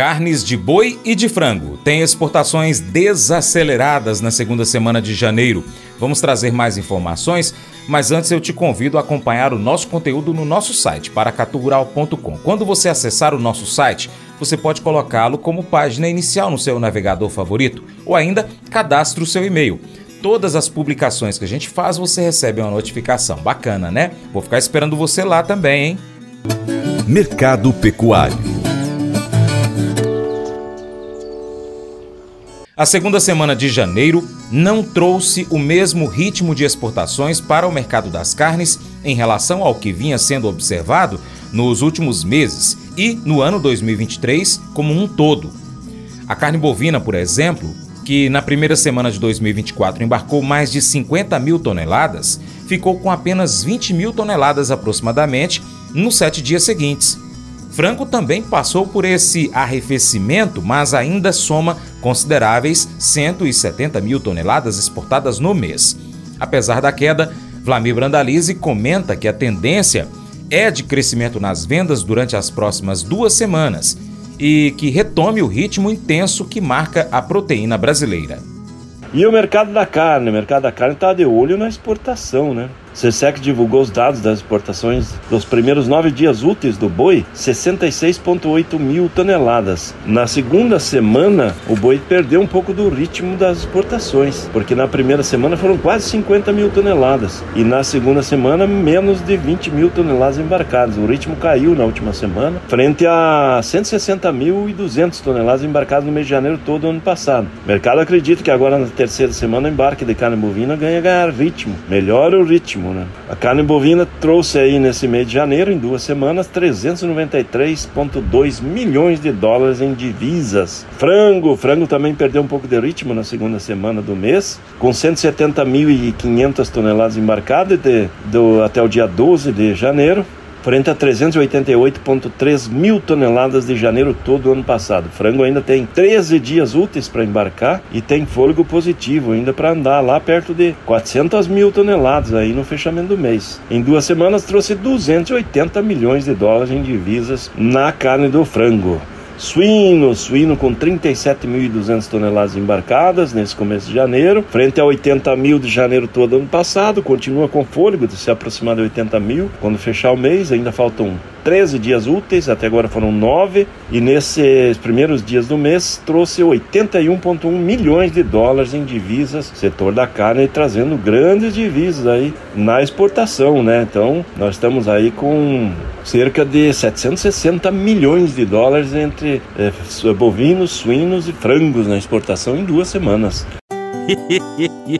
Carnes de boi e de frango têm exportações desaceleradas na segunda semana de janeiro. Vamos trazer mais informações, mas antes eu te convido a acompanhar o nosso conteúdo no nosso site, paracaturural.com. Quando você acessar o nosso site, você pode colocá-lo como página inicial no seu navegador favorito ou ainda cadastre o seu e-mail. Todas as publicações que a gente faz, você recebe uma notificação. Bacana, né? Vou ficar esperando você lá também, hein? Mercado Pecuário A segunda semana de janeiro não trouxe o mesmo ritmo de exportações para o mercado das carnes em relação ao que vinha sendo observado nos últimos meses e no ano 2023 como um todo. A carne bovina, por exemplo, que na primeira semana de 2024 embarcou mais de 50 mil toneladas, ficou com apenas 20 mil toneladas aproximadamente nos sete dias seguintes. Franco também passou por esse arrefecimento, mas ainda soma consideráveis 170 mil toneladas exportadas no mês. Apesar da queda, Vlamir Brandalize comenta que a tendência é de crescimento nas vendas durante as próximas duas semanas e que retome o ritmo intenso que marca a proteína brasileira. E o mercado da carne? O mercado da carne está de olho na exportação, né? CSEC divulgou os dados das exportações dos primeiros nove dias úteis do boi, 66,8 mil toneladas. Na segunda semana, o boi perdeu um pouco do ritmo das exportações, porque na primeira semana foram quase 50 mil toneladas e na segunda semana menos de 20 mil toneladas embarcadas. O ritmo caiu na última semana, frente a 160.200 toneladas embarcadas no mês de janeiro todo ano passado. O mercado acredita que agora na terceira semana o embarque de carne bovina ganha ganhar ritmo, melhora o ritmo né? A carne bovina trouxe aí nesse mês de janeiro, em duas semanas, 393,2 milhões de dólares em divisas. Frango, frango também perdeu um pouco de ritmo na segunda semana do mês, com 170.500 toneladas embarcadas de, do, até o dia 12 de janeiro frente a 388,3 mil toneladas de janeiro todo o ano passado. Frango ainda tem 13 dias úteis para embarcar e tem fôlego positivo ainda para andar lá perto de 400 mil toneladas aí no fechamento do mês. Em duas semanas trouxe 280 milhões de dólares em divisas na carne do frango. Suíno, suíno com 37.200 toneladas embarcadas nesse começo de janeiro, frente a 80 mil de janeiro todo ano passado, continua com fôlego de se aproximar de 80 mil. Quando fechar o mês, ainda faltam 13 dias úteis, até agora foram 9, e nesses primeiros dias do mês trouxe 81,1 milhões de dólares em divisas, setor da carne trazendo grandes divisas aí na exportação, né? Então, nós estamos aí com cerca de 760 milhões de dólares entre é, bovinos, suínos e frangos na exportação em duas semanas.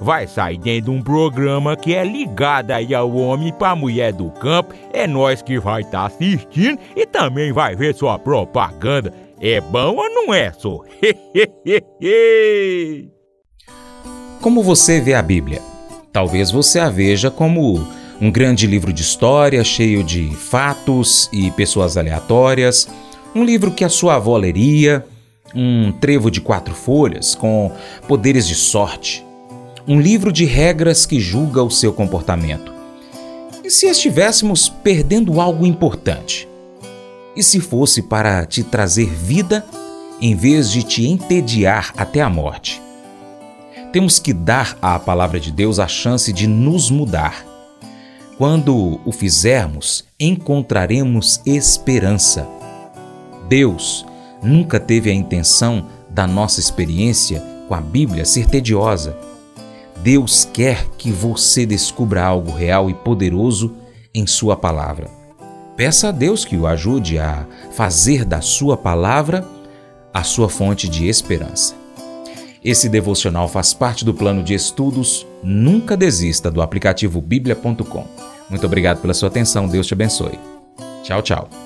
vai sair dentro de um programa que é ligado aí ao homem para mulher do campo. É nós que vai estar tá assistindo e também vai ver sua propaganda. É bom ou não é, só? como você vê a Bíblia? Talvez você a veja como um grande livro de história cheio de fatos e pessoas aleatórias, um livro que a sua avó leria, um trevo de quatro folhas com poderes de sorte, um livro de regras que julga o seu comportamento. E se estivéssemos perdendo algo importante? E se fosse para te trazer vida em vez de te entediar até a morte? Temos que dar à palavra de Deus a chance de nos mudar. Quando o fizermos, encontraremos esperança. Deus nunca teve a intenção da nossa experiência com a Bíblia ser tediosa. Deus quer que você descubra algo real e poderoso em Sua palavra. Peça a Deus que o ajude a fazer da Sua palavra a sua fonte de esperança. Esse devocional faz parte do plano de estudos Nunca Desista do aplicativo bíblia.com. Muito obrigado pela sua atenção, Deus te abençoe. Tchau, tchau.